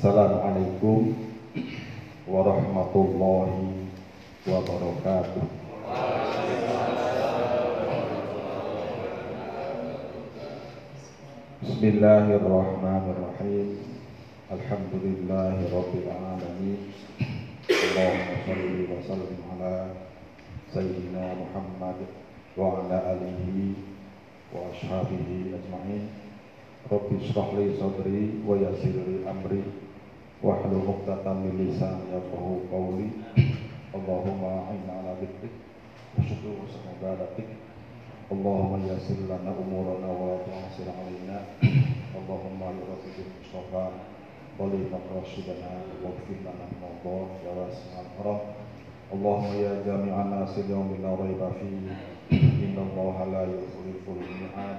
Assalamualaikum warahmatullahi wabarakatuh. Bismillahirrahmanirrahim. Alhamdulillahi alamin. Allahumma shalli wa sallim ala sayyidina Muhammad wa ala alihi wa ashabihi ajma'in. Rabbi shrah li sadri wa yassir li amri wahlul 'uqdatam min lisani yafqahu qawli. Allahumma a'inna ala dzikrik wa syukri wa ibadatik. Allahumma yassir lana umurana wa la tu'assir alaina. Allahumma ya rabbi mustafa Walina rasyidana Waghfir lana mawdah Ya wasi'al haram Allahumma ya jami'an nasir yawmin la rayba fi Inna Allah la yukhliful mi'ad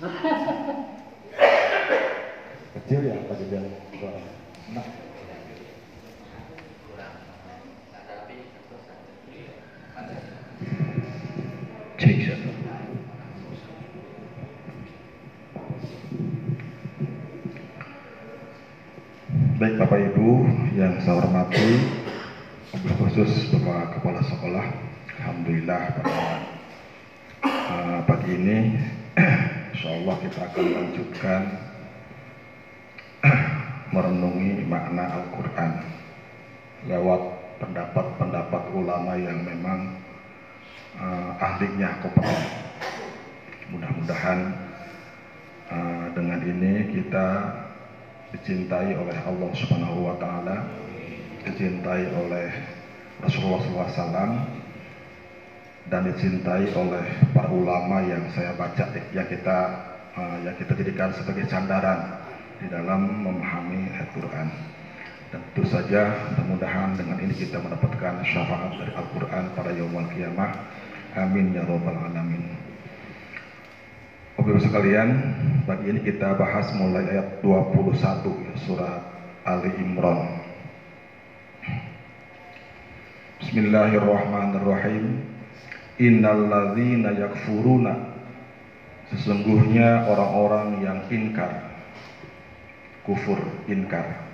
Ha ha! Memang uh, ahlinya kompeten. Mudah-mudahan uh, dengan ini kita dicintai oleh Allah Subhanahu wa taala, dicintai oleh Rasulullah SAW dan dicintai oleh para ulama yang saya baca yang kita uh, yang kita jadikan sebagai sandaran di dalam memahami Al-Qur'an. Tentu saja mudah-mudahan dengan ini kita mendapatkan syafaat dari Al-Quran pada yaumul kiamah. Amin ya robbal alamin. Oke sekalian, pagi ini kita bahas mulai ayat 21 ya, surat Ali Imran. Bismillahirrahmanirrahim. Innalladzina yakfuruna Sesungguhnya orang-orang yang inkar Kufur, inkar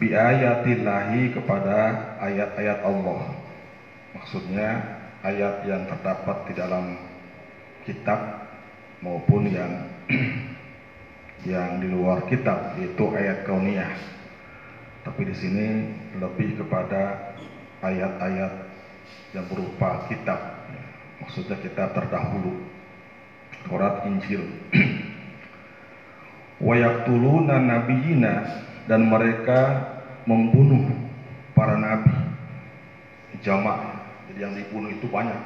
biayatillahi kepada ayat-ayat Allah. Maksudnya ayat yang terdapat di dalam kitab maupun yang yang di luar kitab yaitu ayat kauniyah. Tapi di sini lebih kepada ayat-ayat yang berupa kitab. Maksudnya kitab terdahulu. Taurat, Injil. Wa yaqtuluna nabiyina dan mereka membunuh para nabi jamak. Jadi yang dibunuh itu banyak.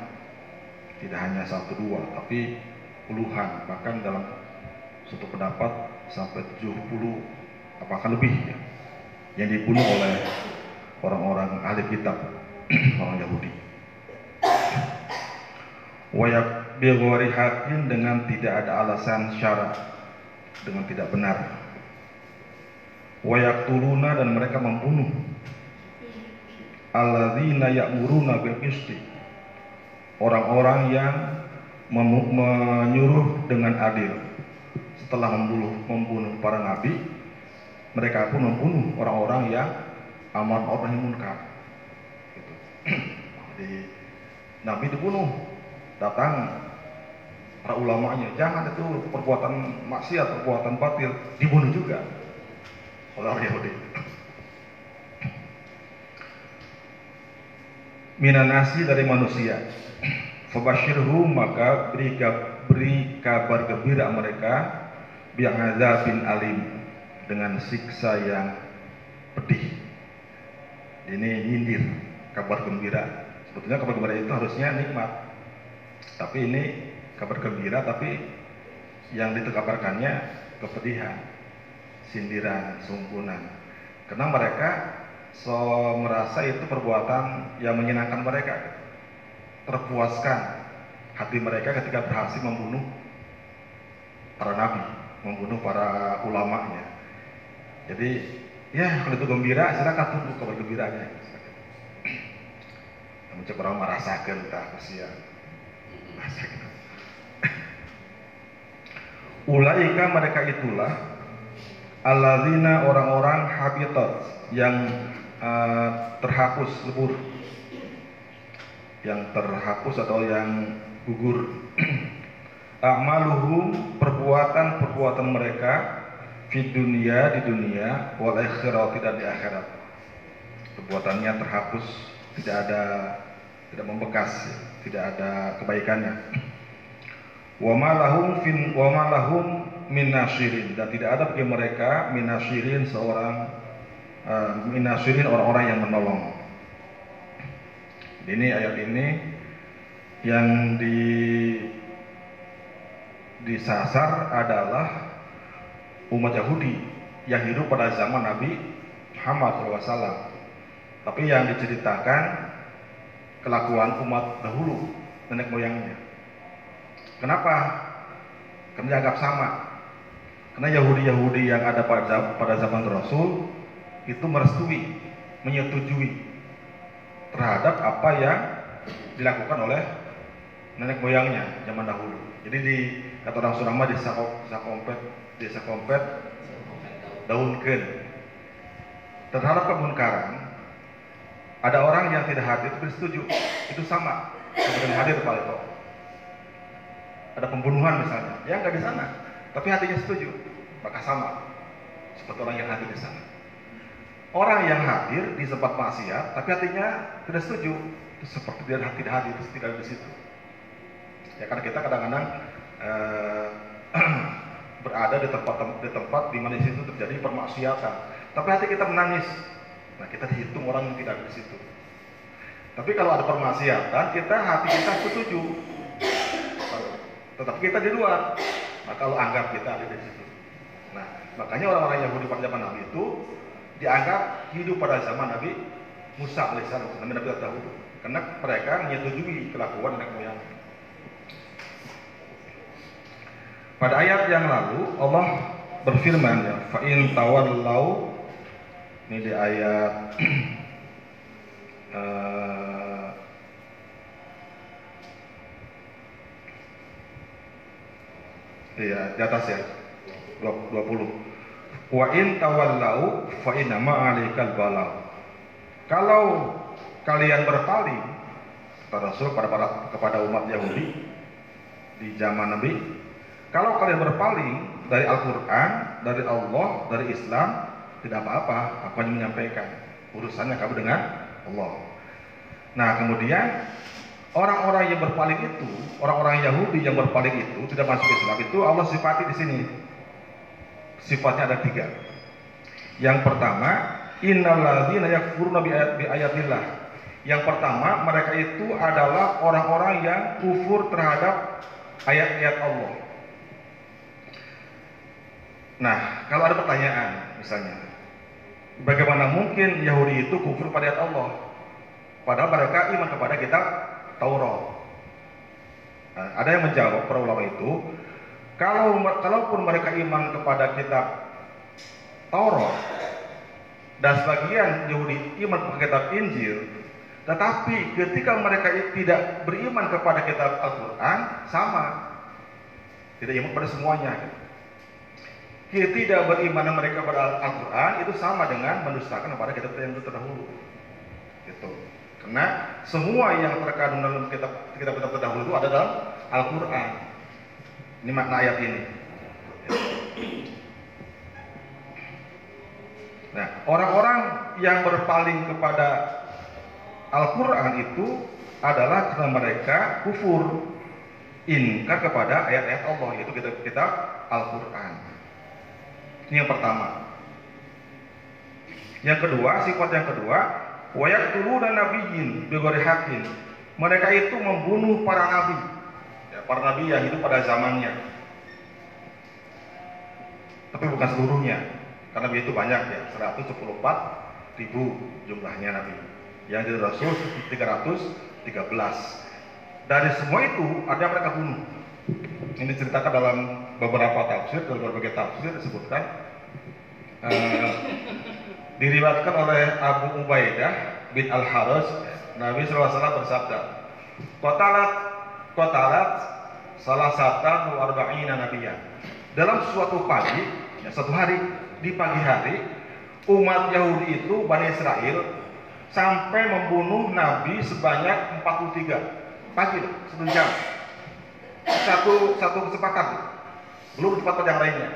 Tidak hanya satu dua tapi puluhan. Bahkan dalam satu pendapat sampai 70 apakah lebih ya, yang dibunuh oleh orang-orang ahli kitab orang Yahudi. Wayak biwarihatin dengan tidak ada alasan syarat dengan tidak benar wayaktuluna dan mereka membunuh. Alladzina ya'muruna bil qisti. Orang-orang yang menyuruh dengan adil. Setelah membunuh membunuh para nabi mereka pun membunuh orang-orang yang amar ma'ruf nahi munkar. Gitu. Jadi nabi dibunuh datang para ulamanya. Jangan itu perbuatan maksiat perbuatan batil dibunuh juga orang Yahudi. Minanasi dari manusia. Fabashirhu maka beri, beri kabar gembira mereka bin alim dengan siksa yang pedih. Ini nyindir kabar gembira. Sebetulnya kabar gembira itu harusnya nikmat. Tapi ini kabar gembira tapi yang ditegabarkannya kepedihan, sindiran, sumpunan. Karena mereka so merasa itu perbuatan yang menyenangkan mereka, terpuaskan hati mereka ketika berhasil membunuh para nabi, membunuh para ulamanya. Jadi ya kalau itu gembira silakan tunggu kabar gembiranya. Cek orang merasakan tak kasihan. Ulaika mereka itulah alladzina orang-orang habitat yang uh, terhapus lebur. Yang terhapus atau yang gugur. A'maluhum perbuatan-perbuatan mereka di dunia di dunia wal akhirat tidak di akhirat. Perbuatannya terhapus tidak ada tidak membekas tidak ada kebaikannya. Wa malahum fin wa malahum min nasirin dan tidak ada bagi mereka min nasirin seorang uh, min nasirin orang-orang yang menolong ini ayat ini yang di disasar adalah umat Yahudi yang hidup pada zaman Nabi Muhammad SAW. Tapi yang diceritakan kelakuan umat dahulu nenek moyangnya. Kenapa? Karena dianggap sama. Karena Yahudi-Yahudi yang ada pada pada zaman Rasul itu merestui, menyetujui terhadap apa yang dilakukan oleh nenek moyangnya zaman dahulu. Jadi di kata orang Surama desa kompet desa kompet daunkan terhadap kemunkaran ada orang yang tidak hadir itu setuju. Itu sama seperti hadir Pak ada pembunuhan misalnya. Yang nggak di sana tapi hatinya setuju maka sama? Seperti orang yang hadir di sana. Orang yang hadir di tempat maksiat tapi hatinya tidak setuju. Seperti dia tidak hadir tidak di situ. Ya karena kita kadang-kadang eh, berada di tempat di tempat di mana di situ terjadi permaksiatan. Tapi hati kita menangis. Nah kita dihitung orang yang tidak di situ. Tapi kalau ada permaksiatan kita hati kita setuju. Tetapi kita di luar. Nah kalau anggap kita ada di situ nah makanya orang-orang Yahudi pada zaman Nabi itu dianggap hidup pada zaman Nabi Musa alaihissalam Nabi Nabi dahulu karena mereka menyetujui kelakuan nenek moyang Pada ayat yang lalu Allah berfirman ya, fa in tawallau ini di ayat uh, Iya, di atas ya. 20. Wa in tawallau fa inna ma'alikal balau. Kalau kalian berpaling kata Rasul kepada kepada umat Yahudi di zaman Nabi kalau kalian berpaling dari Al-Quran, dari Allah, dari Islam, tidak apa-apa. Aku hanya menyampaikan urusannya kamu dengan Allah. Nah kemudian orang-orang yang berpaling itu, orang-orang Yahudi yang berpaling itu tidak masuk Islam itu Allah sifati di sini. Sifatnya ada tiga. Yang pertama, innalladzina yakfuruna bi ayatillah. Yang pertama, mereka itu adalah orang-orang yang kufur terhadap ayat-ayat Allah. Nah, kalau ada pertanyaan misalnya, bagaimana mungkin Yahudi itu kufur pada ayat Allah? Padahal mereka iman kepada kitab Taurat. Nah, ada yang menjawab para ulama itu, kalau kalaupun mereka iman kepada kitab Taurat dan sebagian Yahudi iman kepada kitab Injil, tetapi ketika mereka tidak beriman kepada kitab Al-Quran, sama. Tidak iman pada semuanya. Tidak beriman mereka pada Al-Quran itu sama dengan mendustakan kepada kitab yang terdahulu. Gitu. Karena semua yang terkandung dalam kitab kitab terdahulu itu ada dalam Al-Quran. Ini makna ayat ini. Nah, orang-orang yang berpaling kepada Al-Quran itu adalah karena mereka kufur ingkar kepada ayat-ayat Allah yaitu kita kita Al-Quran. Ini yang pertama. Yang kedua, sifat yang kedua, wayak dan nabiyin bigori hakin. Mereka itu membunuh para nabi, para nabi yang hidup pada zamannya. tapi bukan seluruhnya karena Nabi itu banyak ya. 114 ribu jumlahnya Nabi. Yang jadi Rasul 313 dari semua itu ada yang mereka bunuh. Ini diceritakan dalam beberapa tafsir dalam berbagai tafsir disebutkan eh, diriwatkan oleh Abu Ubaidah bin Al Haris Nabi SAW bersabda kotalat kotalat salah satu arba'ina nabiya dalam suatu pagi ya, suatu hari di pagi hari umat Yahudi itu Bani Israel sampai membunuh Nabi sebanyak 43 pagi satu jam. Satu satu kesempatan belum tempat yang lainnya.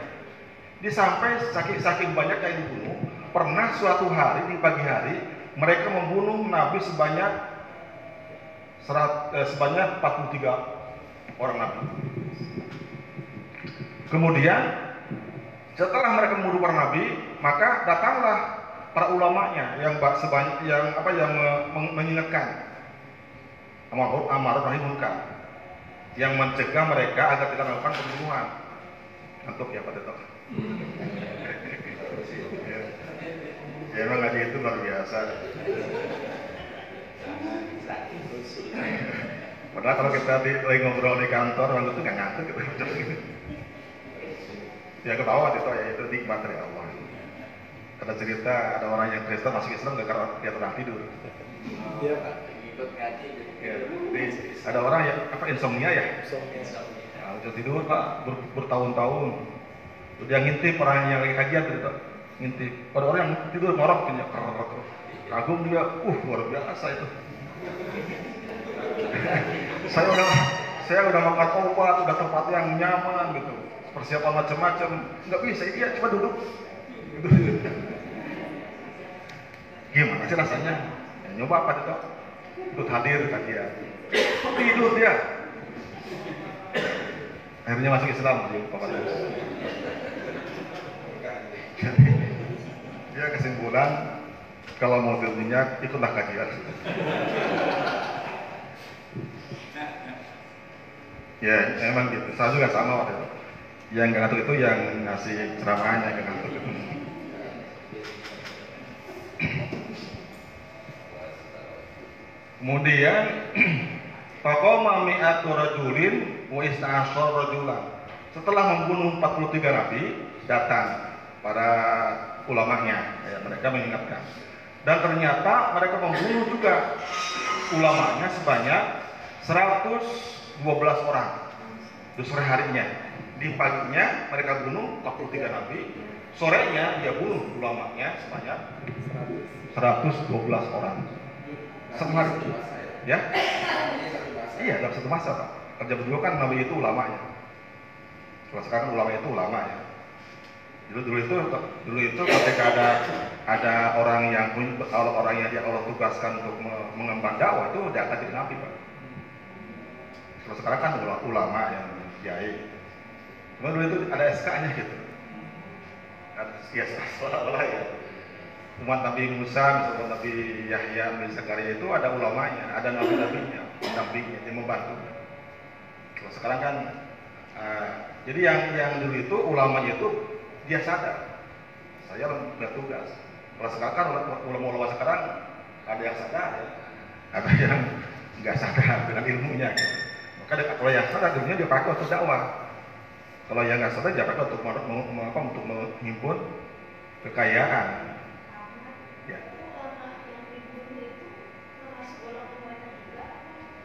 Di sampai saking saking banyak yang dibunuh pernah suatu hari di pagi hari mereka membunuh Nabi sebanyak serat, eh, sebanyak 43 orang Nabi kemudian setelah mereka membunuh para Nabi maka datanglah para ulamanya yang sebanyak yang apa yang mengingatkan amar amar nahi munkar yang mencegah mereka agar tidak melakukan pembunuhan. Untuk ya Pak Teto. ya emang ngaji itu luar biasa. Padahal kalau kita di, lagi ngobrol di kantor, waktu itu nggak ngantuk gitu. ya ketawa itu ya itu nikmat dari Allah. Ada cerita ada orang yang Kristen masuk Islam gak karena dia tenang tidur. Iya Pak, ikut ngaji. Ya, jadi ada orang yang apa insomnia ya? Insomnia. Nah, udah tidur pak ber, bertahun-tahun. Udah ngintip orang yang lagi kajian gitu, ngintip. Ada orang yang tidur ngorok punya kagum dia, uh luar biasa itu. Saya udah saya udah makan obat, udah tempat yang nyaman gitu, persiapan macam-macam, nggak bisa dia cuma duduk. Gimana sih rasanya? Ya, nyoba apa itu? Ikut hadir kajian. Tidur dia. Akhirnya masuk Islam di Bapak Jadi dia kesimpulan kalau mau minyak ikutlah kajian. Ya emang gitu. Saya juga sama waktu itu. Yang ngantuk itu yang ngasih ceramahnya yang ngantuk itu. Kemudian Faqama mi'atu rajulin wa rajulan. Setelah membunuh 43 nabi, datang para ulamanya, ya, mereka mengingatkan. Dan ternyata mereka membunuh juga ulamanya sebanyak 112 orang di sore harinya. Di paginya mereka bunuh 43 nabi, sorenya dia bunuh ulamanya sebanyak 112 orang. Sehari. Ya? Iya, dalam satu masa, Pak. Kerja berdua kan Nabi itu ulamanya. Kalau sekarang ulama itu ulama ya. Dulu dulu itu dulu itu ketika ada ada orang yang orang yang dia Allah tugaskan untuk mengemban dakwah itu dia akan jadi nabi, Pak. Kalau sekarang kan ulama yang kiai. Cuma dulu itu ada SK-nya gitu. Ya, seolah-olah ya umat Nabi Musa, misalnya Nabi Yahya, Nabi Zakaria itu ada ulamanya, ada nabi-nabinya, nabinya yang membantu. Kalau sekarang kan, uh, jadi yang yang dulu itu ulamanya itu dia sadar, saya punya tugas. Kalau sekarang kan ulama-ulama sekarang ada yang sadar, ya. ada yang nggak sadar dengan ilmunya. Maka kalau yang ilmunya dia pakai untuk dakwah. Kalau yang nggak sadar dia pakai untuk apa? Untuk menghimpun kekayaan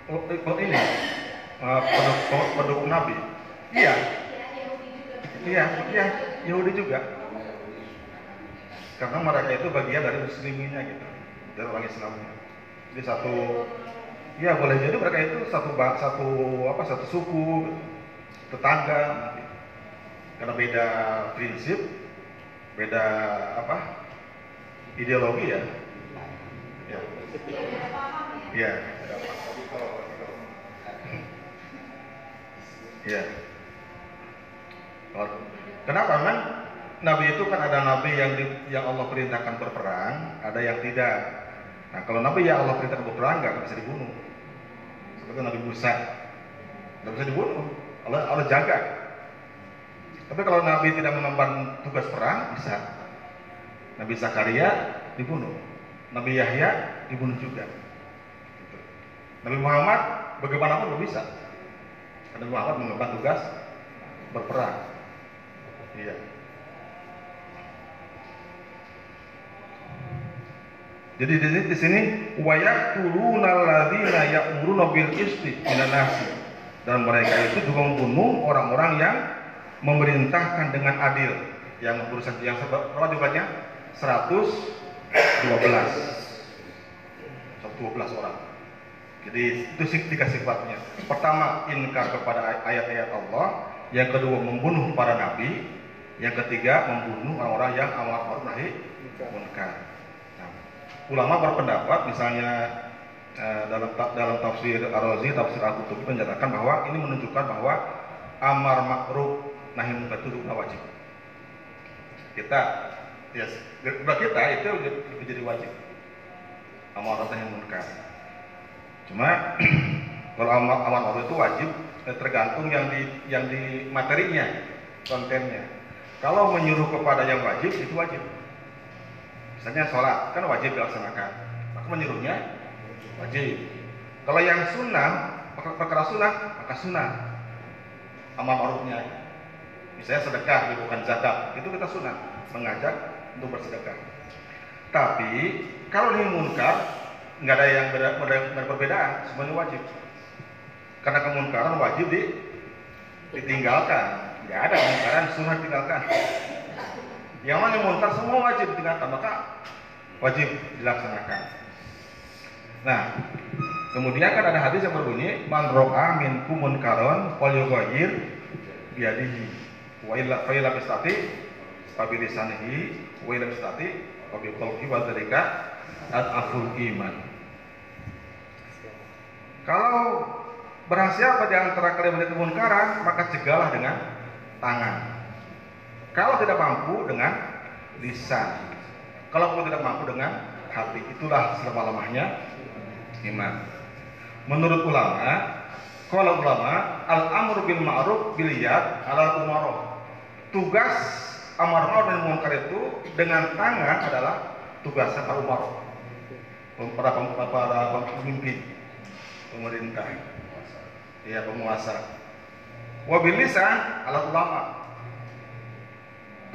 oh, oh ini uh, pendukung, pendukung Nabi. Iya. Iya, iya, Yahudi juga. Karena mereka itu bagian dari musliminnya gitu, dari orang Islamnya. Jadi satu, ya boleh jadi mereka itu satu satu apa satu suku, tetangga, karena beda prinsip, beda apa ideologi ya. Ya. Ya. Ya. Kenapa memang Nabi itu kan ada Nabi yang yang Allah perintahkan berperang, ada yang tidak. Nah kalau Nabi yang Allah perintahkan berperang nggak bisa dibunuh. Seperti Nabi Musa, nggak bisa dibunuh. Allah Allah jaga. Tapi kalau Nabi tidak mengemban tugas perang, bisa. Nabi Zakaria dibunuh. Nabi Yahya dibunuh juga. Gitu. Nabi Muhammad bagaimanapun belum bisa. Nabi Muhammad mengemban tugas berperang. Iya. Jadi di sini, wayak turuna ladina ya'muruna bil isti minan nasi. Dan mereka itu juga membunuh orang-orang yang memerintahkan dengan adil. Yang berusaha yang berapa jumlahnya? 112. 112 orang. Jadi itu tiga sifatnya. Pertama, inkar kepada ayat-ayat Allah. Yang kedua, membunuh para nabi. Yang ketiga, membunuh orang-orang yang amar ma'ruf nahi munkar. Ulama berpendapat misalnya eh, dalam dalam tafsir Ar-Razi, tafsir Al-Qurtubi menyatakan bahwa ini menunjukkan bahwa amar ma'ruf nahi munkar itu wajib. Kita ya bagi kita itu menjadi wajib. Amar nahi munkar. Cuma kalau amar amar ma'ruf itu wajib eh, tergantung yang di yang di materinya, kontennya. Kalau menyuruh kepada yang wajib itu wajib. Misalnya sholat kan wajib dilaksanakan. Maka menyuruhnya wajib. Kalau yang sunnah, perkara sunnah, maka sunnah. Amal ma'rufnya. Misalnya sedekah, bukan zakat, itu kita sunnah, mengajak untuk bersedekah. Tapi kalau ini munkar, nggak ada yang beda, beda perbedaan, semuanya wajib. Karena kemunkaran wajib di, ditinggalkan. Nggak ada kemunkaran sunnah ditinggalkan. Yang mana munkar semua wajib ditinggalkan, maka wajib dilaksanakan. Nah, kemudian kan ada hadis yang berbunyi man ro'a min kumun karon wal yughayyir biadihi wa illa fa illa bistati fa bi lisanihi wa illa bistati fa bi qalbi wa dzalika aful iman. Kalau berhasil apa di antara kalian melihat kemunkaran, maka cegahlah dengan tangan. Kalau tidak mampu dengan lisan. Kalau tidak mampu dengan hati, itulah selama-lamanya iman. Menurut ulama, kalau ulama al-amru bil ma'ruf bil yad ala umaroh. Tugas amar ma'ruf dan munkar itu dengan tangan adalah tugasnya para umaroh. Para, para, pemimpin pemerintah. Ya, penguasa. Wabil lisan ala ulama.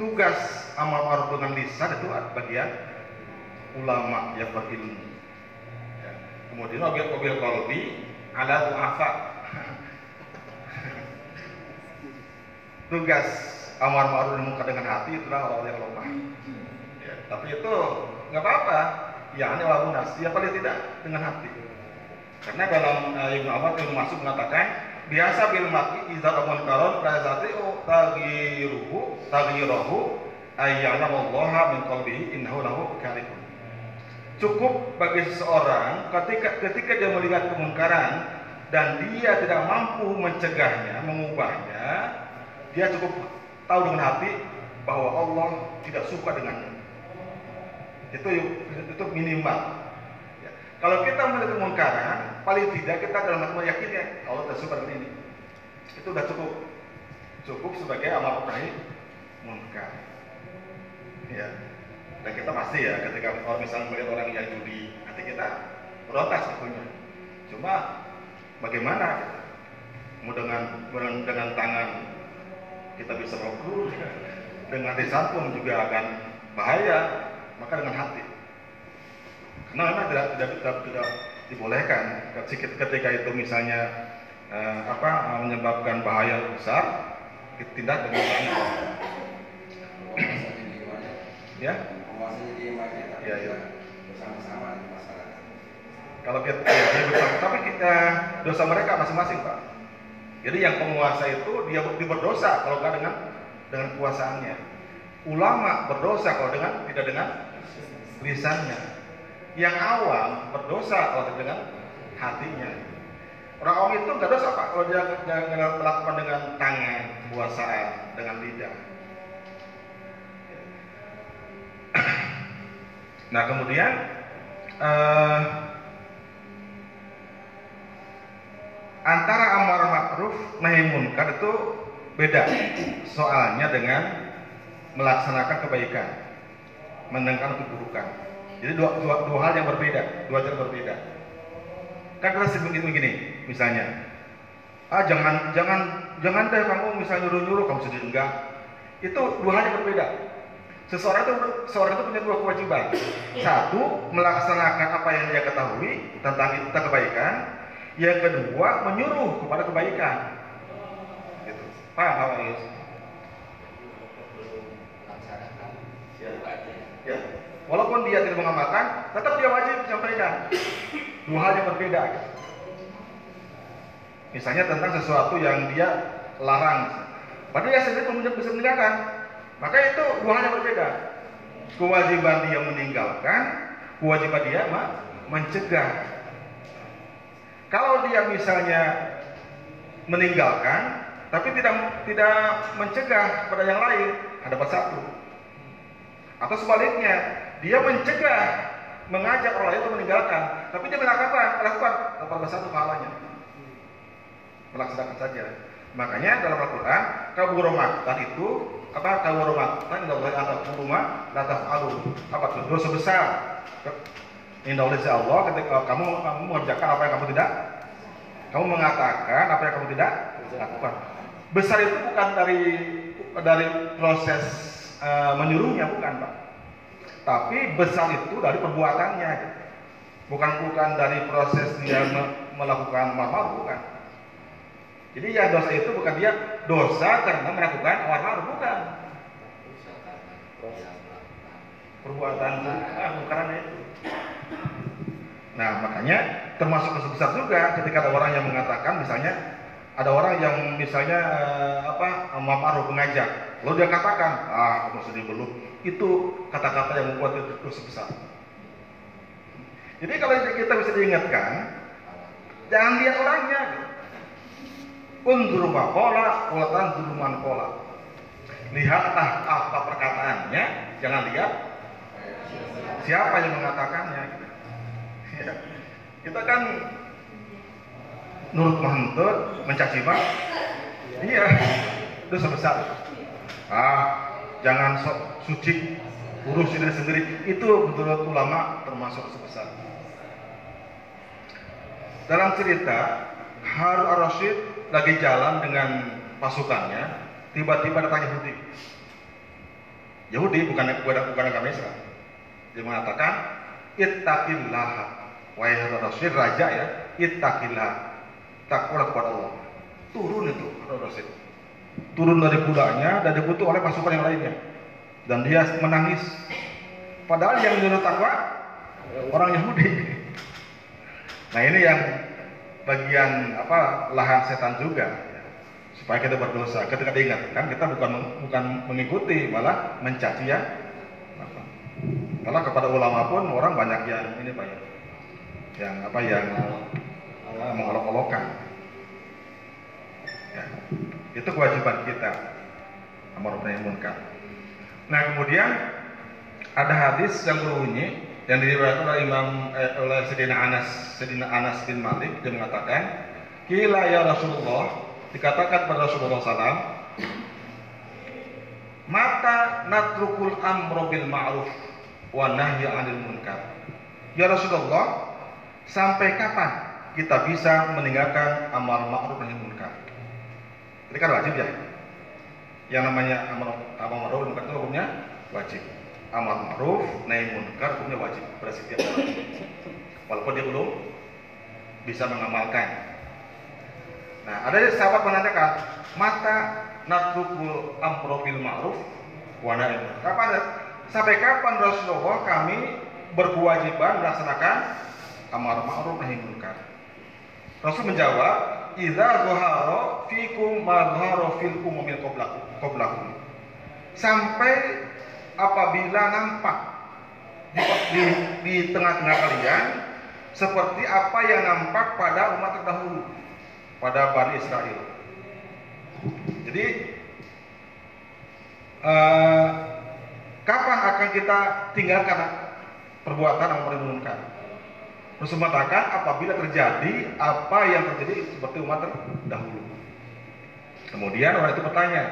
Tugas amar ma'ruf dengan lisan itu bagian ulama yang berilmu. Ya. Kemudian wabil wabil qalbi ala du'afa. Tugas amar ma'ruf dan munkar dengan hati itulah orang yang lemah. Ya, tapi itu nggak apa-apa. Ya, ini walaupun nasi, ya paling tidak dengan hati. Karena dalam uh, Ibnu Ibnu Mas'ud mengatakan biasa bil mati izat amun karon razati o tagiruhu tagirahu ayyana Allah min qalbihi innahu lahu karihun. Cukup bagi seseorang ketika ketika dia melihat kemungkaran dan dia tidak mampu mencegahnya, mengubahnya, dia cukup tahu dengan hati bahwa Allah tidak suka dengannya. Itu itu minimal. Kalau kita melihat kemungkaran, paling tidak kita dalam hati meyakini Allah tidak suka dengan ini. Itu sudah cukup. Cukup sebagai amal nahi munkar. Ya. Dan kita pasti ya ketika orang misalnya melihat orang yang judi, hati kita protes tentunya. Cuma bagaimana? Mau dengan, dengan tangan kita bisa melakukan, dengan lisan pun juga akan bahaya, maka dengan hati karena memang tidak tidak tidak, tidak dibolehkan ketika itu misalnya eh, apa menyebabkan bahaya besar tindak dengan tangan. ya? Ya, ya. bersama-sama di masyarakat. Kalau kita ya, dia bersama, tapi kita dosa mereka masing-masing pak. Jadi yang penguasa itu dia, dia berdosa kalau nggak dengan dengan kuasaannya. Ulama berdosa kalau dengan tidak dengan lisannya yang awam berdosa kalau dengan hatinya. Orang awam itu nggak dosa pak kalau dia, dia melakukan dengan tangan, puasaan, dengan lidah. Nah kemudian uh, antara amar ma'ruf nahi munkar itu beda soalnya dengan melaksanakan kebaikan, menengkan keburukan. Jadi dua, dua, dua hal yang berbeda, dua cara berbeda. Kan kita sering begini, begini misalnya, ah jangan jangan jangan deh kamu misalnya nyuruh nyuruh kamu sendiri enggak. Itu dua hal yang berbeda. Seseorang itu seorang itu punya dua kewajiban. Satu melaksanakan apa yang dia ketahui tentang tentang kebaikan. Yang kedua menyuruh kepada kebaikan. Gitu. Paham Pak Yus? aja Ya. Walaupun dia tidak mengamalkan, tetap dia wajib menyampaikan. Dua hal yang berbeda. Misalnya tentang sesuatu yang dia larang. Padahal dia sendiri pun bisa meninggalkan. Maka itu dua hal yang berbeda. Kewajiban dia meninggalkan, kewajiban dia mencegah. Kalau dia misalnya meninggalkan, tapi tidak tidak mencegah pada yang lain, ada satu. Atau sebaliknya, dia mencegah, mengajak orang lain untuk meninggalkan, tapi dia melakukan, melakukan, dapat satu pahalanya. Melaksanakan saja. Makanya dalam Al-Quran, kaburomaktan itu apa kaburomaktan tidak boleh antar kuruma lataf alu apa itu dosa besar. Indah oleh Allah ketika kamu kamu mengerjakan apa yang kamu tidak kamu mengatakan apa yang kamu tidak lakukan. Besar itu bukan dari dari proses eh, menyuruhnya bukan, Pak. Tapi besar itu dari perbuatannya. Bukan bukan dari proses dia me- melakukan amal bukan. Jadi ya dosa itu bukan dia dosa karena melakukan amal bukan. Perbuatan bukan itu. Nah, makanya termasuk besar juga ketika ada orang yang mengatakan misalnya ada orang yang misalnya eh, apa ma'ruf mengajak, lalu dia katakan, ah kamu sedih belum, itu kata-kata yang membuat itu dosa besar. Jadi kalau kita bisa diingatkan, jangan lihat orangnya. Undur makola, kolatan duruman kola. Lihatlah apa perkataannya, jangan lihat siapa yang mengatakannya. Ya. Kita kan nurut mahentut, mencaci mak, iya, dosa besar. Ah, jangan sok suci, urus diri sendiri. Itu menurut ulama termasuk dosa besar. Dalam cerita, Harun ar-Rasyid lagi jalan dengan pasukannya, tiba-tiba datang Yahudi. Yahudi bukan bukan bukan agama Islam. Dia mengatakan, "Ittaqillah." Wahai Harun ar-Rasyid, raja ya, ittaqillah. Takwalah kepada Allah. Turun itu Harun ar-Rasyid. Turun dari kudanya dan dibutuh oleh pasukan yang lainnya. Dan dia menangis. Padahal yang menyuruh takwa orang Yahudi. Nah ini yang bagian apa lahan setan juga ya. supaya kita berdosa. Ketika diingatkan kita bukan bukan mengikuti malah mencaci ya. Karena kepada ulama pun orang banyak yang ini pak ya, yang apa yang mengolok-olokkan. Ya. Itu kewajiban kita amar munkar. Nah kemudian ada hadis yang berbunyi yang diriwayatkan oleh Imam eh, oleh Sayyidina Anas Sayyidina Anas bin Malik dia mengatakan kila ya Rasulullah dikatakan pada Rasulullah SAW mata natrukul amro bil ma'ruf wa nahyi 'anil munkar ya Rasulullah sampai kapan kita bisa meninggalkan amar ma'ruf nahi munkar ini kan wajib ya. Yang namanya amar amar ma'ruf munkar itu hukumnya wajib. Amar ma'ruf nahi munkar hukumnya wajib. Pada setiap orang walaupun dia belum bisa mengamalkan. Nah ada sahabat menanyakan mata natrukul amro bil ma'ruf wa kapan sampai kapan Rasulullah kami berkewajiban melaksanakan amar ma'ruf nahi munkar? Rasul menjawab idza zahara fikum ma fil umumil qablakum sampai apabila nampak di, di, di tengah-tengah kalian seperti apa yang nampak pada umat terdahulu pada Bani Israel. Jadi eh, kapan akan kita tinggalkan perbuatan yang munkar? Mengatakan apabila terjadi apa yang terjadi seperti umat terdahulu. Kemudian orang itu bertanya,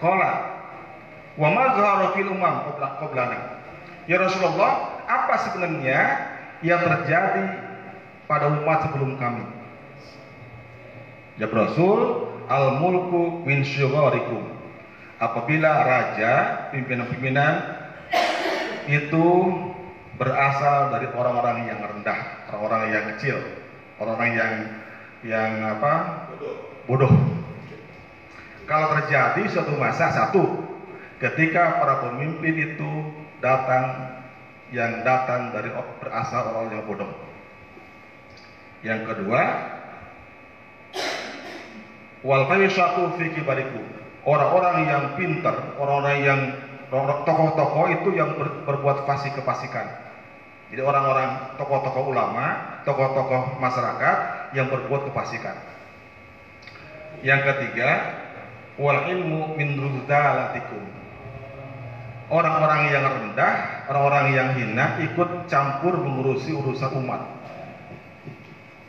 "Qala, wa ma fil umam qabla qablana?" Ya Rasulullah, apa sebenarnya yang terjadi pada umat sebelum kami? Ya Rasul, al mulku min syugharikum. Apabila raja, pimpinan-pimpinan itu berasal dari orang-orang yang rendah, orang-orang yang kecil, orang-orang yang yang apa? bodoh. Kalau terjadi suatu masa satu, ketika para pemimpin itu datang yang datang dari berasal orang yang bodoh. Yang kedua, wal fayyasatu fi kibariku. Orang-orang yang pintar, orang-orang yang tokoh-tokoh itu yang ber, berbuat fasih kefasikan. Jadi orang-orang tokoh-tokoh ulama, tokoh-tokoh masyarakat yang berbuat kefasikan. Yang ketiga, wal ilmu min. Orang-orang yang rendah, orang-orang yang hina ikut campur mengurusi urusan umat.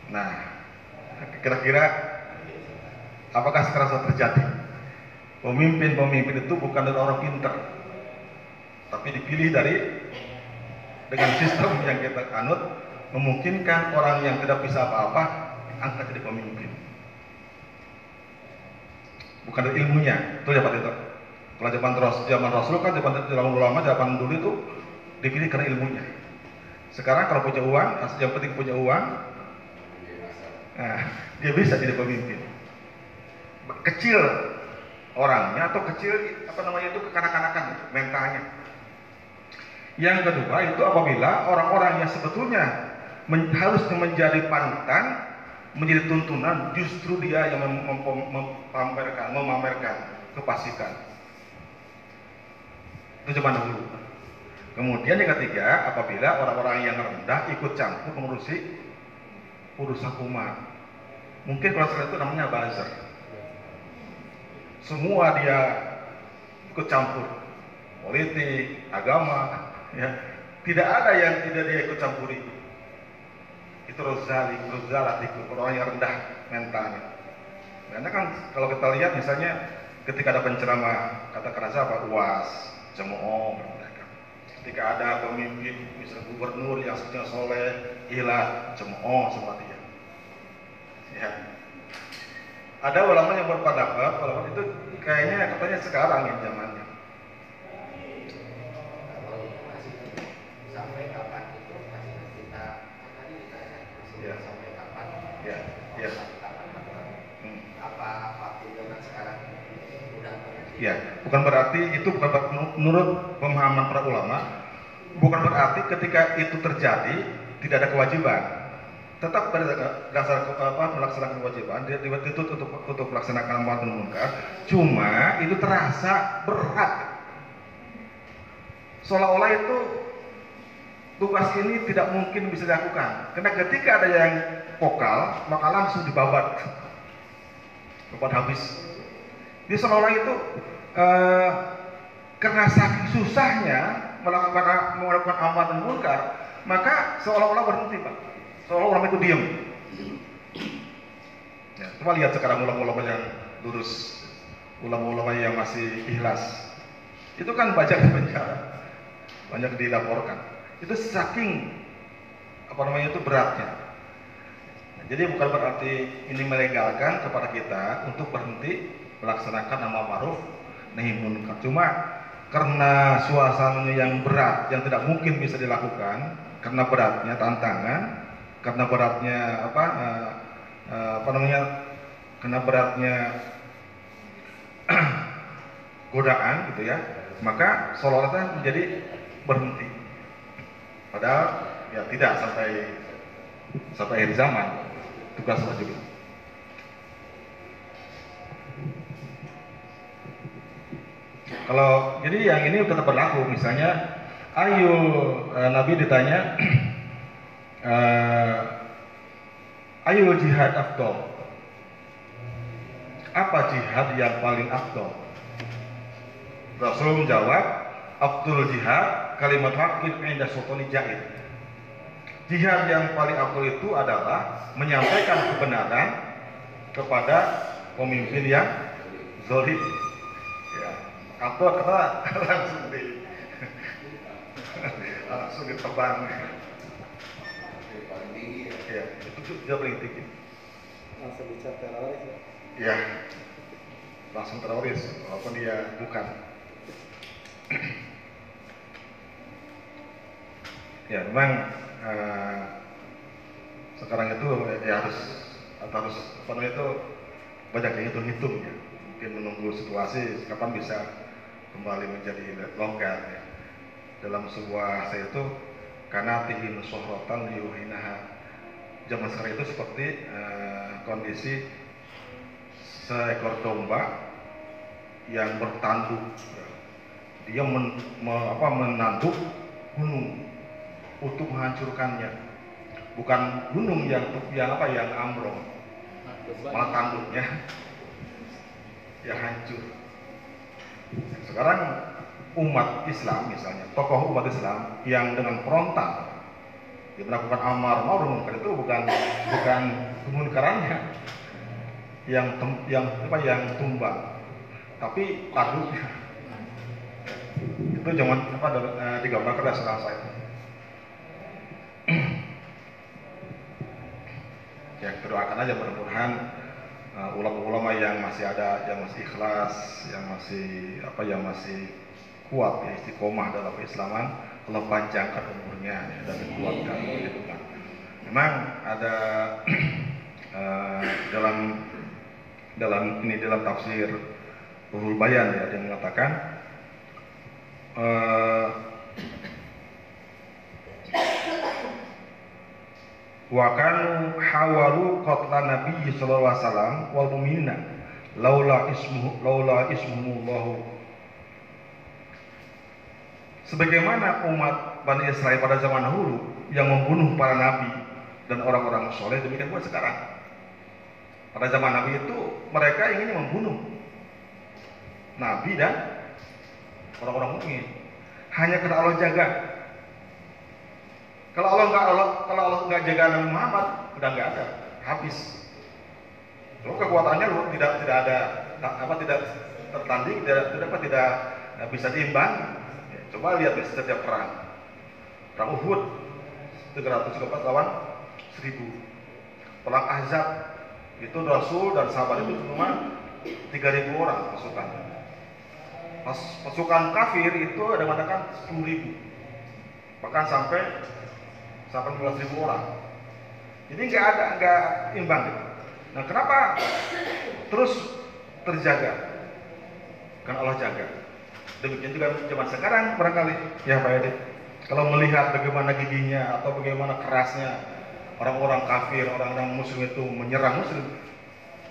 Nah, kira-kira apakah sekarang terjadi? Pemimpin-pemimpin itu bukan dari orang pintar, tapi dipilih dari dengan sistem yang kita anut memungkinkan orang yang tidak bisa apa-apa angkat jadi pemimpin. Bukan dari ilmunya, itu ya Pak Tito. Kalau zaman Rasul, zaman Rasul kan zaman zaman ulama zaman dulu itu dipilih karena ilmunya. Sekarang kalau punya uang, yang penting punya uang, nah, dia bisa jadi pemimpin. Kecil orangnya atau kecil apa namanya itu kekanak-kanakan mentalnya. Yang kedua itu apabila orang-orang yang sebetulnya men, harusnya menjadi panutan, menjadi tuntunan, justru dia yang mem, mem, memamerkan, memamerkan kepasikan. Itu dahulu. Kemudian yang ketiga, apabila orang-orang yang rendah ikut campur mengurusi urusan umat. Mungkin kalau itu namanya buzzer. Semua dia ikut campur. Politik, agama, ya. Tidak ada yang tidak dia ikut campuri. Itu rozali, rozalat itu orang yang rendah mentalnya. Karena kan kalau kita lihat misalnya ketika ada penceramah kata saja apa uas, cemooh. Ketika ada pemimpin misalnya gubernur yang sudah soleh, ilah, cemooh semua dia. Ya. Ada ulama yang berpendapat ulama itu kayaknya katanya sekarang ya zamannya. sampai kapan itu masih kita tadi ditanya masih Ya. sampai kapan Ya, ya. sampai kapan Hmm. apa waktu zaman sekarang udah berhenti Ya, bukan berarti itu bukan ber- menurut pemahaman para ulama, bukan berarti ketika itu terjadi tidak ada kewajiban. Tetap berdasar apa melaksanakan kewajiban, dia dituntut untuk untuk melaksanakan amar munkar. Cuma itu terasa berat. Seolah-olah itu tugas ini tidak mungkin bisa dilakukan. Karena ketika ada yang vokal, maka langsung dibabat. Babat habis. Dia seolah-olah itu eh, karena saking susahnya melakukan melakukan amar dan munkar, maka seolah-olah berhenti pak. Seolah ulama itu diam. Ya, coba lihat sekarang ulama-ulama yang lurus, ulama-ulama yang masih ikhlas. Itu kan banyak di penjara, banyak dilaporkan. Itu saking apa namanya itu beratnya. Nah, jadi bukan berarti ini melegalkan kepada kita untuk berhenti melaksanakan amar ma'ruf nahi munkar. Cuma karena suasananya yang berat yang tidak mungkin bisa dilakukan karena beratnya tantangan, karena beratnya apa eh, eh, apa namanya? Karena beratnya godaan gitu ya. Maka seolah-olah menjadi berhenti. Padahal ya tidak sampai sampai akhir zaman tugas wajib. Kalau jadi yang ini tetap berlaku, misalnya ayo eh, Nabi ditanya, ayo jihad afdol. Apa jihad yang paling afdol? Rasul menjawab, Abdul jihad kalimat hakim indah sultani jahid. Jihad yang paling afdol itu adalah menyampaikan kebenaran kepada pemimpin yang zolim kapok kena langsung di langsung ditebang paling tinggi ya. ya itu dia paling tinggi langsung dicap teroris ya. ya langsung teroris walaupun dia bukan ya memang eh, sekarang itu ya harus atau harus apa itu banyak dihitung-hitung ya mungkin menunggu situasi kapan bisa kembali menjadi longgar ya. dalam sebuah saya itu karena tinggi nusohrotan liuhinaha zaman sekarang itu seperti eh, kondisi seekor domba yang bertanduk. Dia men, me- apa, menanduk gunung untuk menghancurkannya. Bukan gunung yang yang apa yang ambrol malah tanduknya. Ya hancur sekarang umat Islam misalnya tokoh umat Islam yang dengan frontal dia melakukan amar ma'ruf munkar itu bukan bukan kemunkarannya. Yang tem, yang apa yang tumbang tapi tanduknya itu jangan apa eh, digambarkan oleh seorang saya. Ya doakan aja mudah-mudahan uh, ulama-ulama yang masih ada yang masih ikhlas yang masih apa yang masih kuat ya istiqomah dalam keislaman Allah panjangkan umurnya ya, dan dikuatkan gitu kan. Memang ada uh, dalam dalam ini dalam tafsir Ruhul Bayan ya dia mengatakan uh, wa kanu hawalu qatla nabi sallallahu alaihi wasallam wal mu'minina laula ismuhu laula ismuhullahu sebagaimana umat Bani Israel pada zaman dahulu yang membunuh para nabi dan orang-orang soleh demikian pula sekarang. Pada zaman nabi itu mereka ingin membunuh nabi dan orang-orang mukmin. Hanya karena Allah jaga kalau Allah nggak Allah kalau Allah nggak jaga Nabi Muhammad udah nggak ada habis. Lalu kekuatannya lu tidak tidak ada apa tidak tertanding tidak tidak apa tidak bisa diimbang Ya, coba lihat nih setiap perang. Perang Uhud 314 lawan 1000 perang Ahzab itu Rasul dan sahabat itu cuma 3000 orang pasukan. Pas, pasukan kafir itu ada mengatakan 10.000 bahkan sampai sampai 15.000 orang. Jadi nggak ada nggak imbang gitu. nah kenapa terus terjaga? Karena Allah jaga. Demikian juga zaman sekarang barangkali. Ya Pak Edi. Kalau melihat bagaimana giginya atau bagaimana kerasnya orang-orang kafir orang-orang muslim itu menyerang muslim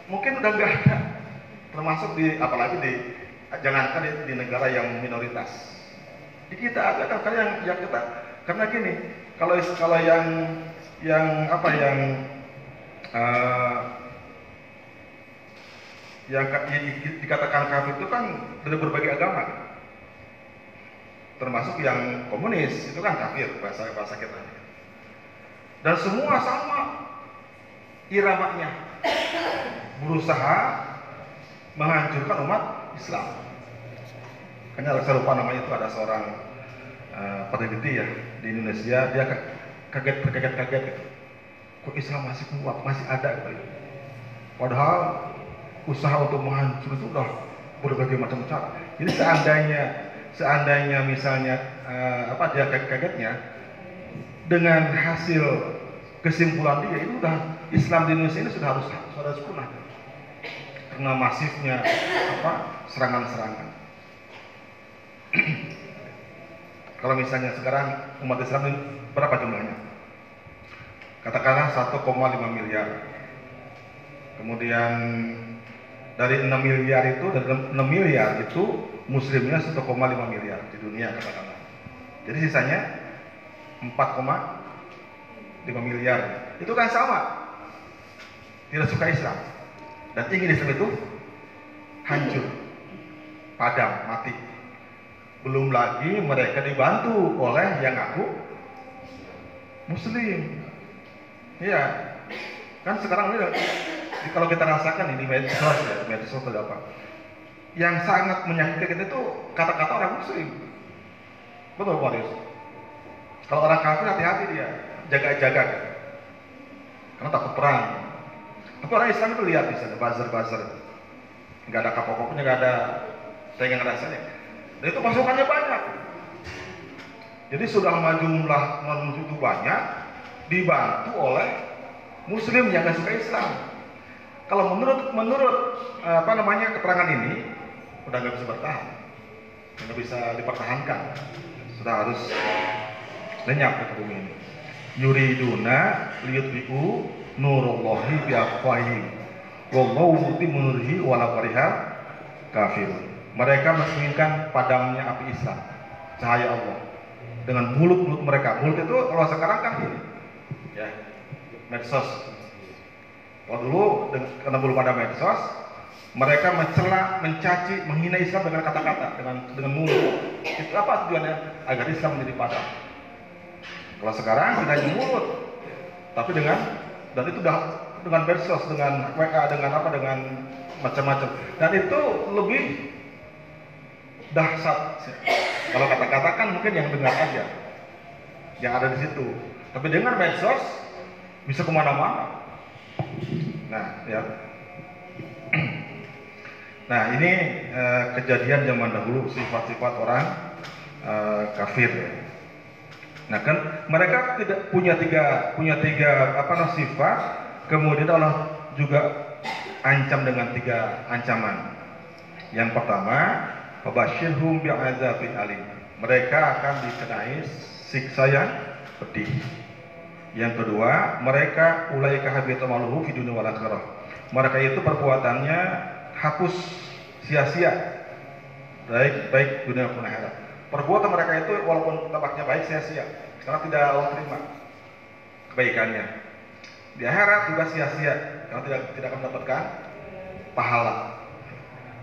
mungkin udah nggak ada. Termasuk di apalagi di jangankan di, di negara yang minoritas. Di kita ada kan yang yang kita. Karena gini kalau kalau yang yang apa yang eh, yang di- dikatakan kafir itu kan dari berbagai agama. Termasuk yang komunis itu kan kafir bahasa bahasa kita. Dan semua sama iramanya. Berusaha menghancurkan umat Islam. Hanya lupa namanya itu ada seorang eh, peneliti ya di Indonesia dia ka- kaget terkaget kaget gitu. Kok Islam masih kuat masih ada gitu. Padahal usaha untuk menghancur itu udah berbagai macam cara jadi seandainya seandainya misalnya eh, apa dia kaget-kagetnya dengan hasil kesimpulan dia itu udah Islam di Indonesia ini sudah harus sudah punah karena masifnya apa serangan-serangan kalau misalnya sekarang umat Islam ini berapa jumlahnya? Katakanlah 1,5 miliar. Kemudian dari 6 miliar itu dari 6 miliar itu muslimnya 1,5 miliar di dunia katakanlah. Jadi sisanya 4,5 miliar. Itu kan sama. Tidak suka Islam. Dan ingin Islam itu hancur padam mati belum lagi mereka dibantu oleh yang aku muslim iya kan sekarang ini kalau kita rasakan ini medsos ya medsos atau apa yang sangat menyakitkan itu kata-kata orang muslim. Betul Pak? Kalau orang kafir hati-hati dia, jaga-jaga. Karena takut perang. Tapi orang Islam itu lihat di sana, buzzer-buzzer. Nggak ada kapok-kapoknya, nggak ada saingan rasanya. Itu pasukannya banyak. Jadi sudah jumlah manusia itu banyak, dibantu oleh Muslim yang nggak suka Islam. Kalau menurut menurut apa namanya keterangan ini, udah nggak bisa bertahan, nggak bisa dipertahankan, sudah harus lenyap ke bumi ini. Yuriduna liyutbi'u nurullahi biafwahihim. Wallahu mutimmu nurihi wala kafirun. Mereka menginginkan padamnya api Islam, cahaya Allah dengan mulut-mulut mereka. Mulut itu kalau sekarang kan ini, ya, medsos. Kalau dulu karena belum ada medsos, mereka mencela, mencaci, menghina Islam dengan kata-kata, dengan dengan mulut. Itu apa tujuannya? Agar Islam menjadi padam. Kalau sekarang tidak hanya mulut, tapi dengan dan itu dah dengan medsos, dengan WA, dengan apa, dengan macam-macam. Dan itu lebih dahsyat. Kalau kata-kata kan mungkin yang dengar aja, yang ada di situ. Tapi dengan medsos bisa ke mana-mana. Nah, ya. Nah, ini eh, kejadian zaman dahulu sifat-sifat orang eh, kafir. Nah, kan mereka tidak punya tiga punya tiga apa namanya sifat, kemudian Allah juga ancam dengan tiga ancaman. Yang pertama, Fabashirhum bi'adzabin alim. Mereka akan dikenai siksa yang pedih. Yang kedua, mereka ulaika habitu maluhu fi dunya wal. Mereka itu perbuatannya hapus sia-sia. Baik baik dunia maupun akhirat. Perbuatan mereka itu walaupun tampaknya baik sia-sia karena tidak Allah terima kebaikannya. Di akhirat juga sia-sia karena tidak tidak akan mendapatkan pahala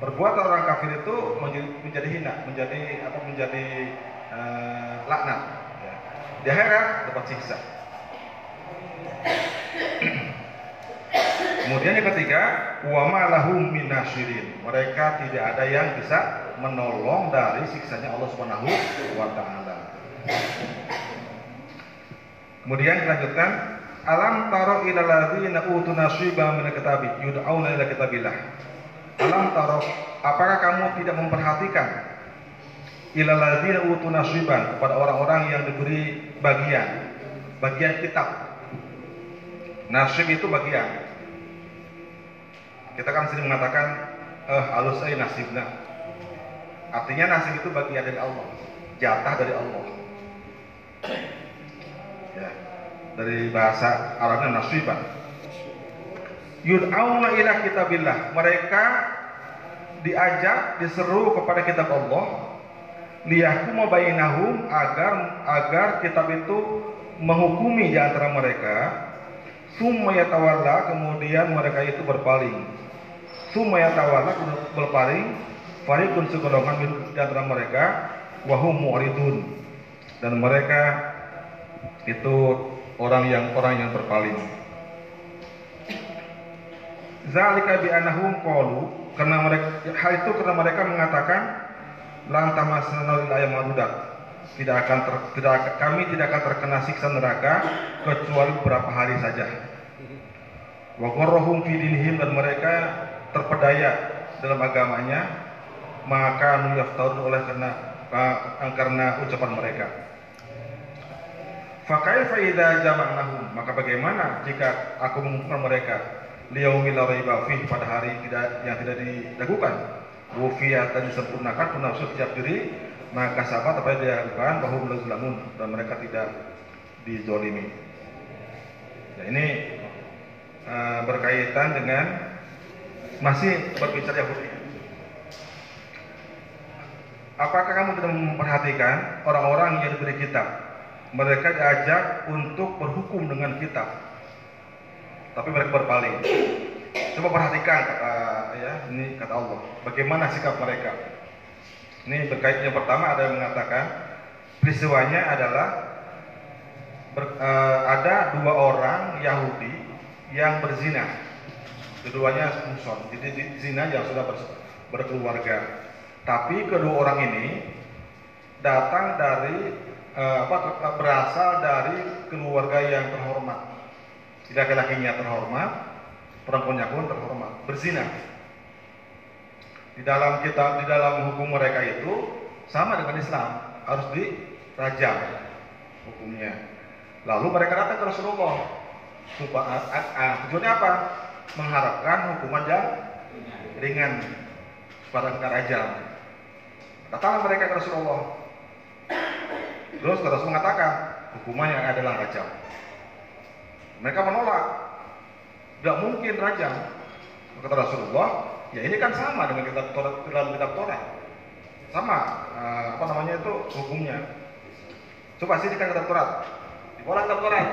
perbuatan orang kafir itu menjadi, menjadi hina, menjadi apa menjadi eh, laknat. Ya. Di akhirat dapat siksa. Kemudian yang ketiga, wama lahum minasyirin. Mereka tidak ada yang bisa menolong dari siksanya Allah Subhanahu wa taala. Kemudian dilanjutkan, alam taro ila ladzina utu nasiba min kitabi yud'auna ila kitabillah. Alam taro, apakah kamu tidak memperhatikan ila ladzina utu nasiban kepada orang-orang yang diberi bagian, bagian kitab. Nasib itu bagian. Kita kan sering mengatakan eh halus ay nasibna. Artinya nasib itu bagian dari Allah, jatah dari Allah. Ya, dari bahasa Arabnya nasiban. Yud'auna ila kitabillah. Mereka diajak, diseru kepada kitab Allah. Liyahkuma bainahum agar agar kitab itu menghukumi di antara mereka. Summa yatawalla kemudian mereka itu berpaling. Summa yatawalla berpaling. Fariqun segolongan di antara mereka. Wahum mu'ridun. Dan mereka itu orang yang orang yang berpaling zalika bi annahum qalu karena mereka hal itu karena mereka mengatakan lan tamasna lil ayam madudat tidak akan ter, tidak kami tidak akan terkena siksa neraka kecuali beberapa hari saja. Wa gharrahum fi dinihim dan mereka terpedaya dalam agamanya maka nuyaftarun oleh karena karena ucapan mereka. Fakaifa idza jama'nahum? Maka bagaimana jika aku mengumpulkan mereka liyaumil raiba fih pada hari tidak yang tidak diragukan wufiyat dan disempurnakan penafsu setiap diri maka sahabat apa yang dilakukan bahwa belum dan mereka tidak dizolimi. Ya, ini eh, berkaitan dengan masih berbicara Yahudi. Apakah kamu tidak memperhatikan orang-orang yang diberi kitab? Mereka diajak untuk berhukum dengan kitab tapi mereka berpaling. Coba perhatikan kata ya ini kata Allah. Bagaimana sikap mereka? Ini berkait yang pertama ada yang mengatakan peristiwanya adalah ber- eh, ada dua orang Yahudi yang berzina. Keduanya muson jadi di- zina yang sudah ber- berkeluarga. Tapi kedua orang ini datang dari eh, apa berasal dari keluarga yang terhormat. Laki-lakinya terhormat, perempuannya pun terhormat, berzina. Di dalam kitab di dalam hukum mereka itu sama dengan Islam, harus dirajam hukumnya. Lalu mereka datang ke Rasulullah. Ah, ah, tujuannya apa? Mengharapkan hukuman yang ringan pada kena rajam. Datang mereka ke Rasulullah. Terus Rasul mengatakan hukumannya adalah rajam. Mereka menolak. Tidak mungkin rajam. Kata Rasulullah, ya ini kan sama dengan kitab Taurat dalam kitab Taurat. Sama eh, apa namanya itu hukumnya. Coba sini kan kitab Taurat. Bola kitab Taurat.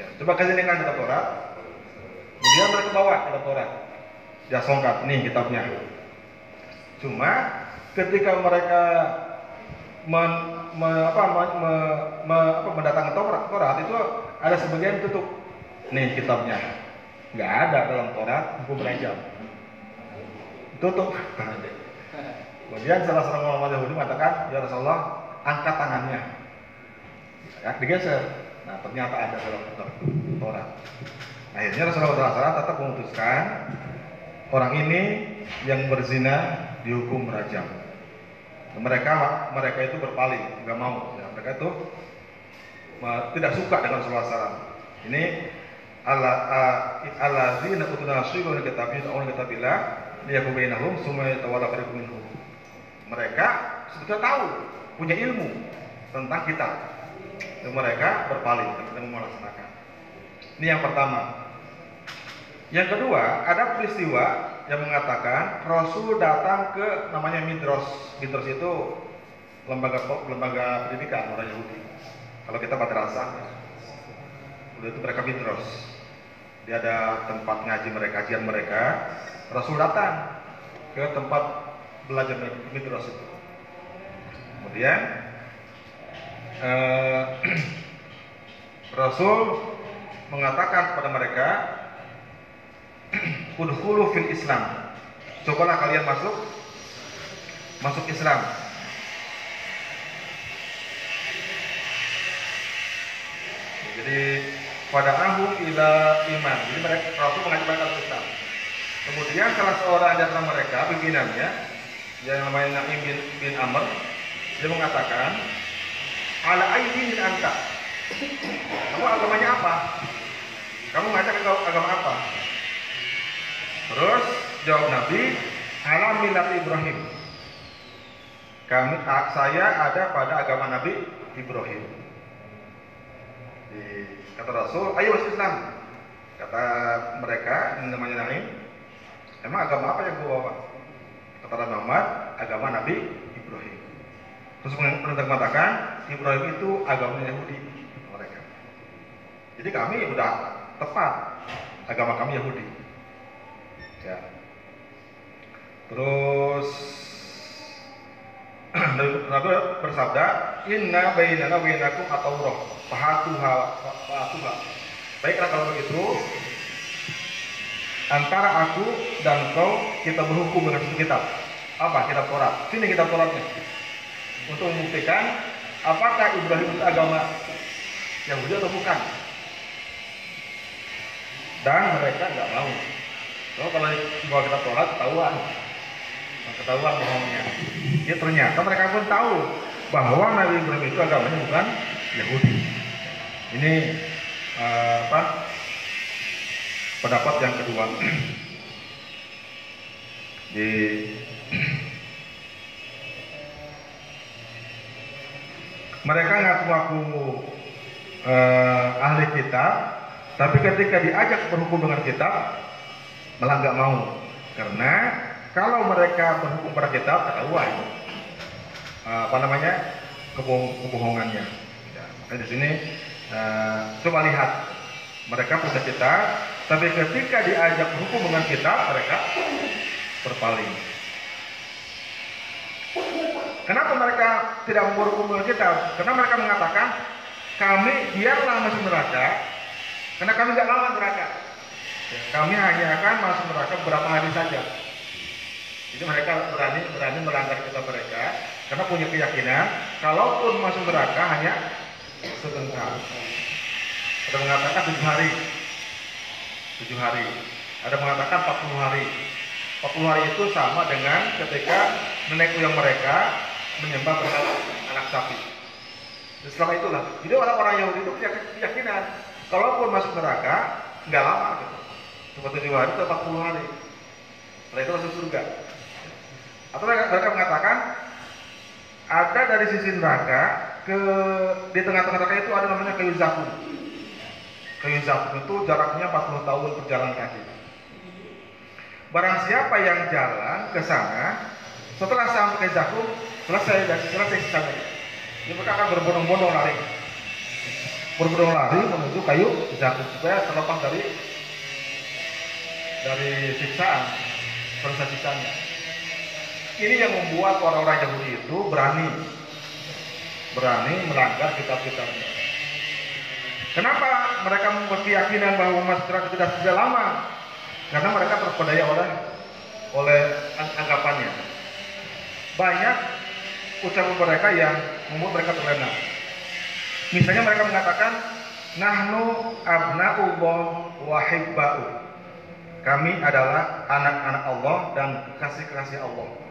Ya, coba kasih dengan kitab Taurat. Kemudian mereka bawa kitab Taurat. Dia songkat, nih kitabnya. Cuma ketika mereka men, me, apa, me, me, apa, mendatangkan Taurat itu ada sebagian tutup. Nih kitabnya. Nggak ada dalam Taurat hukum rajam. Tutup. Kemudian salah seorang ulama Yahudi mengatakan, ya Rasulullah, angkat tangannya. Ya, digeser. Nah, ternyata ada dalam kitab Taurat. Akhirnya Rasulullah SAW tetap memutuskan orang ini yang berzina dihukum rajam. Mereka mereka itu berpaling, nggak mau. Ya, mereka itu tidak suka dengan Rasulullah SAW. Ini ala alazina utuna nasibu min kitabil aw min kitabillah liyakum bainahum summa yatawalla fariqun minhum. Mereka sebetulnya tahu, punya ilmu tentang kita. Dan mereka berpaling dan melaksanakan. Ini yang pertama. Yang kedua, ada peristiwa yang mengatakan Rasul datang ke namanya Midros. Midros itu lembaga lembaga pendidikan orang Yahudi. Kalau kita madrasah, udah itu mereka Midros. Dia ada tempat ngaji mereka, kajian mereka. Rasul datang ke tempat belajar Midros itu. Kemudian eh, Rasul mengatakan kepada mereka udhulu fil Islam. Cobalah kalian masuk masuk Islam. Jadi pada ahum ila iman. Jadi mereka Rasul mengajak mereka Islam. Kemudian salah seorang di antara mereka pimpinannya yang namanya Naim bin, bin Amr dia mengatakan ala aidin min anta. Kamu agamanya apa? Kamu ngajak ke agama apa? Terus jawab Nabi, ala millat Ibrahim. Kami saya ada pada agama Nabi Ibrahim. Di, kata Rasul, ayo masuk Islam. Kata mereka, namanya Naim, emang agama apa yang gua bawa? Kata Nabi Muhammad, agama Nabi Ibrahim. Terus mereka mengatakan, Ibrahim itu agama Yahudi mereka. Jadi kami udah tepat agama kami Yahudi. Ya. Terus Nabi bersabda, Inna bainana wa bainakum at-Taurah, fahatuha fahatuha. Baiklah kalau begitu, antara aku dan kau kita berhukum dengan satu kitab. Apa? Kitab Taurat. Sini kitab Tauratnya. Untuk membuktikan apakah Ibrahim itu agama Yahudi atau bukan. Dan mereka nggak mau. So, kalau bawa kitab Taurat ketahuan, ketahuan bohongnya. Ya ternyata mereka pun tahu bahwa Nabi Ibrahim itu agamanya bukan Yahudi. Ini eh, apa? Pendapat yang kedua. Di mereka ngaku-ngaku eh, ahli kitab, tapi ketika diajak berhukum dengan kitab, malah nggak mau. Karena kalau mereka berhukum pada kitab, ketahuan eh, apa namanya kebohong, kebohongannya. Ya, di sini eh, coba lihat mereka punya kitab, tapi ketika diajak berhukum dengan kitab, mereka berpaling. Kenapa mereka tidak mau berhukum dengan kitab? Karena mereka mengatakan kami biarlah masuk neraka, karena kami nggak lama neraka. Ya, kami hanya akan masuk neraka beberapa hari saja. Jadi mereka berani berani melanggar kita mereka karena punya keyakinan kalaupun masuk neraka hanya sebentar. Ada mengatakan tujuh hari, tujuh hari. Ada mengatakan 40 hari. 40 hari itu sama dengan ketika nenek moyang mereka menyembah berhala anak sapi. Dan selama itulah, jadi orang-orang Yahudi itu punya keyakinan kalaupun masuk neraka nggak lama gitu. Cuma tujuh hari atau 40 hari. Setelah itu masuk surga. Atau mereka mengatakan ada dari sisi neraka ke di tengah-tengah neraka itu ada namanya kayu zakum. Kayu zakum itu jaraknya 40 tahun perjalanan kaki. Barang siapa yang jalan ke sana setelah sampai ke zakum selesai dan selesai sisanya. Jadi mereka akan berbondong-bondong lari. Berbondong lari menuju kayu zakum supaya terlepas dari dari siksaan, selesai siksanya. Ini yang membuat orang-orang Yahudi itu berani berani melanggar kitab-kitabnya. Kenapa mereka membuat keyakinan bahwa masyarakat tidak sudah lama? Karena mereka terpedaya oleh oleh ang- anggapannya. Banyak ucapan mereka yang membuat mereka terlena. Misalnya mereka mengatakan, Nahnu abna'ullah wa hibba'u. Kami adalah anak-anak Allah dan kekasih-kekasih Allah.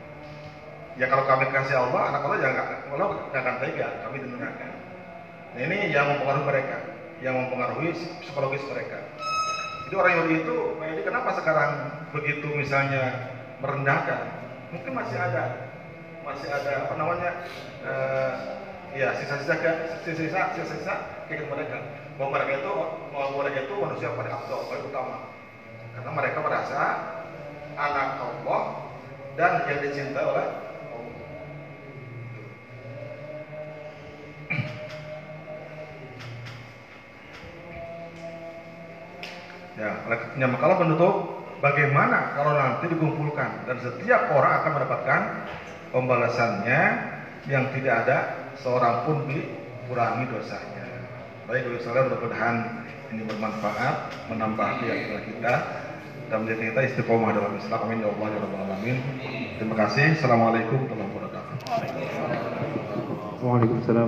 Ya kalau kami kasih Allah, anak Allah jangan Allah nggak akan tega, kami dengarkan. Nah ini yang mempengaruhi mereka, yang mempengaruhi psikologis mereka. Jadi orang Yahudi itu, Yadi, kenapa sekarang begitu misalnya merendahkan? Mungkin masih ada, masih ada apa namanya, eh, ya sisa-sisa sisa-sisa sisa-sisa kayak mereka. Bahwa mereka itu, bahwa mereka itu manusia paling abdul, paling utama. Karena mereka merasa anak Allah dan yang dicintai oleh Ya, oleh maka kalau penutup, bagaimana kalau nanti dikumpulkan dan setiap orang akan mendapatkan pembalasannya yang tidak ada seorang pun dikurangi dosanya. Baik, Bapak sekalian mudah-mudahan ini bermanfaat, menambah keyakinan kita dan menjadi kita istiqomah dalam Islam. Amin ya Allah ya Rabbal alamin. Terima kasih. Assalamualaikum warahmatullahi wabarakatuh. Waalaikumsalam